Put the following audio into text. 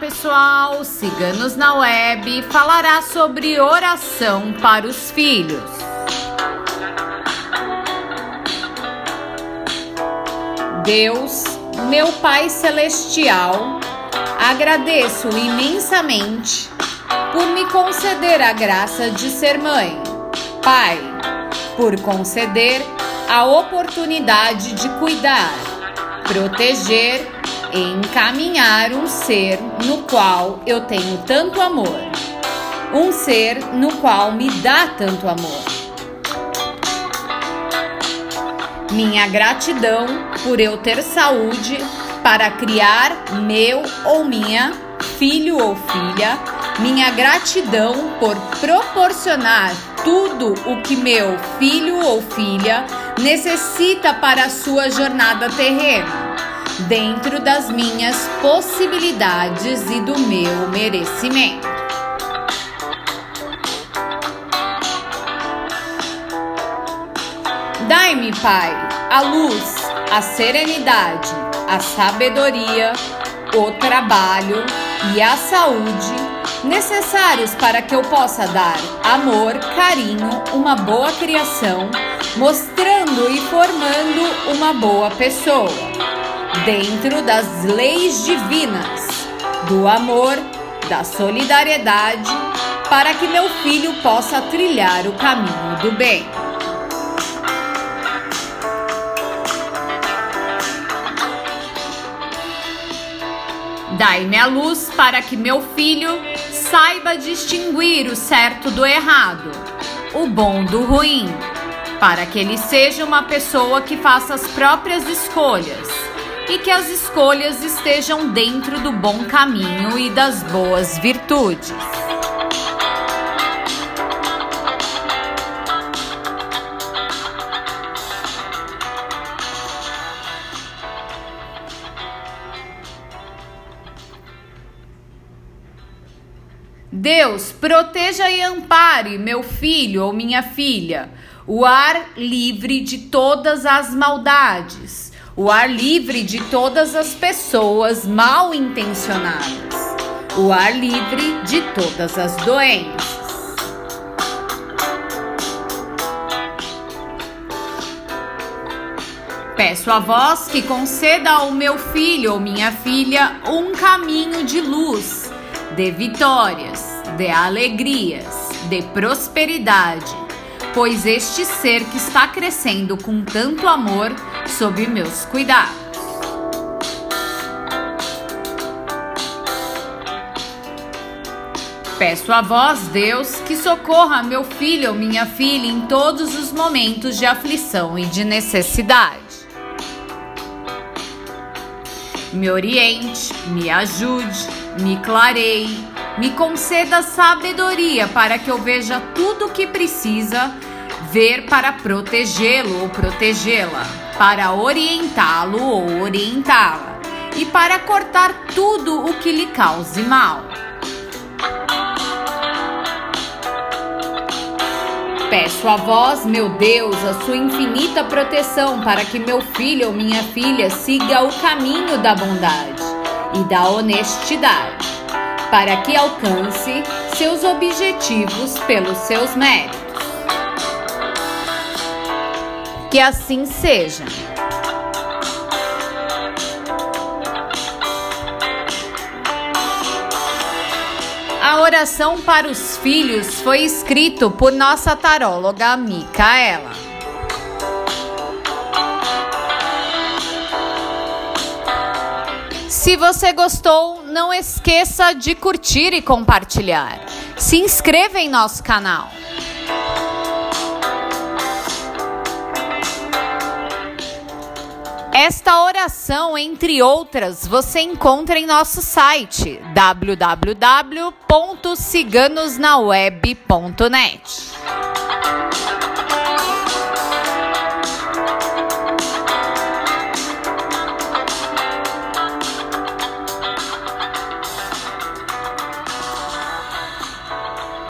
pessoal! Ciganos na Web falará sobre oração para os filhos. Deus, meu Pai Celestial, agradeço imensamente por me conceder a graça de ser mãe. Pai, por conceder a oportunidade de cuidar, proteger encaminhar um ser no qual eu tenho tanto amor, um ser no qual me dá tanto amor. Minha gratidão por eu ter saúde para criar meu ou minha filho ou filha, minha gratidão por proporcionar tudo o que meu filho ou filha necessita para a sua jornada terrena dentro das minhas possibilidades e do meu merecimento. Dai-me, Pai, a luz, a serenidade, a sabedoria, o trabalho e a saúde necessários para que eu possa dar amor, carinho, uma boa criação, mostrando e formando uma boa pessoa dentro das leis divinas, do amor, da solidariedade, para que meu filho possa trilhar o caminho do bem. Dai-me a luz para que meu filho saiba distinguir o certo do errado, o bom do ruim, para que ele seja uma pessoa que faça as próprias escolhas e que as escolhas estejam dentro do bom caminho e das boas virtudes. Deus, proteja e ampare meu filho ou minha filha, o ar livre de todas as maldades o ar livre de todas as pessoas mal intencionadas, o ar livre de todas as doenças. Peço a vós que conceda ao meu filho ou minha filha um caminho de luz, de vitórias, de alegrias, de prosperidade, pois este ser que está crescendo com tanto amor sob meus cuidados. Peço a vós, Deus, que socorra meu filho ou minha filha em todos os momentos de aflição e de necessidade. Me oriente, me ajude, me clareie, me conceda sabedoria para que eu veja tudo o que precisa ver para protegê-lo ou protegê-la para orientá-lo ou orientá-la e para cortar tudo o que lhe cause mal. Peço a vós, meu Deus, a sua infinita proteção para que meu filho ou minha filha siga o caminho da bondade e da honestidade, para que alcance seus objetivos pelos seus méritos. Que assim seja. A oração para os filhos foi escrito por nossa taróloga Micaela. Se você gostou, não esqueça de curtir e compartilhar. Se inscreva em nosso canal. Esta oração, entre outras, você encontra em nosso site www.ciganosnaweb.net.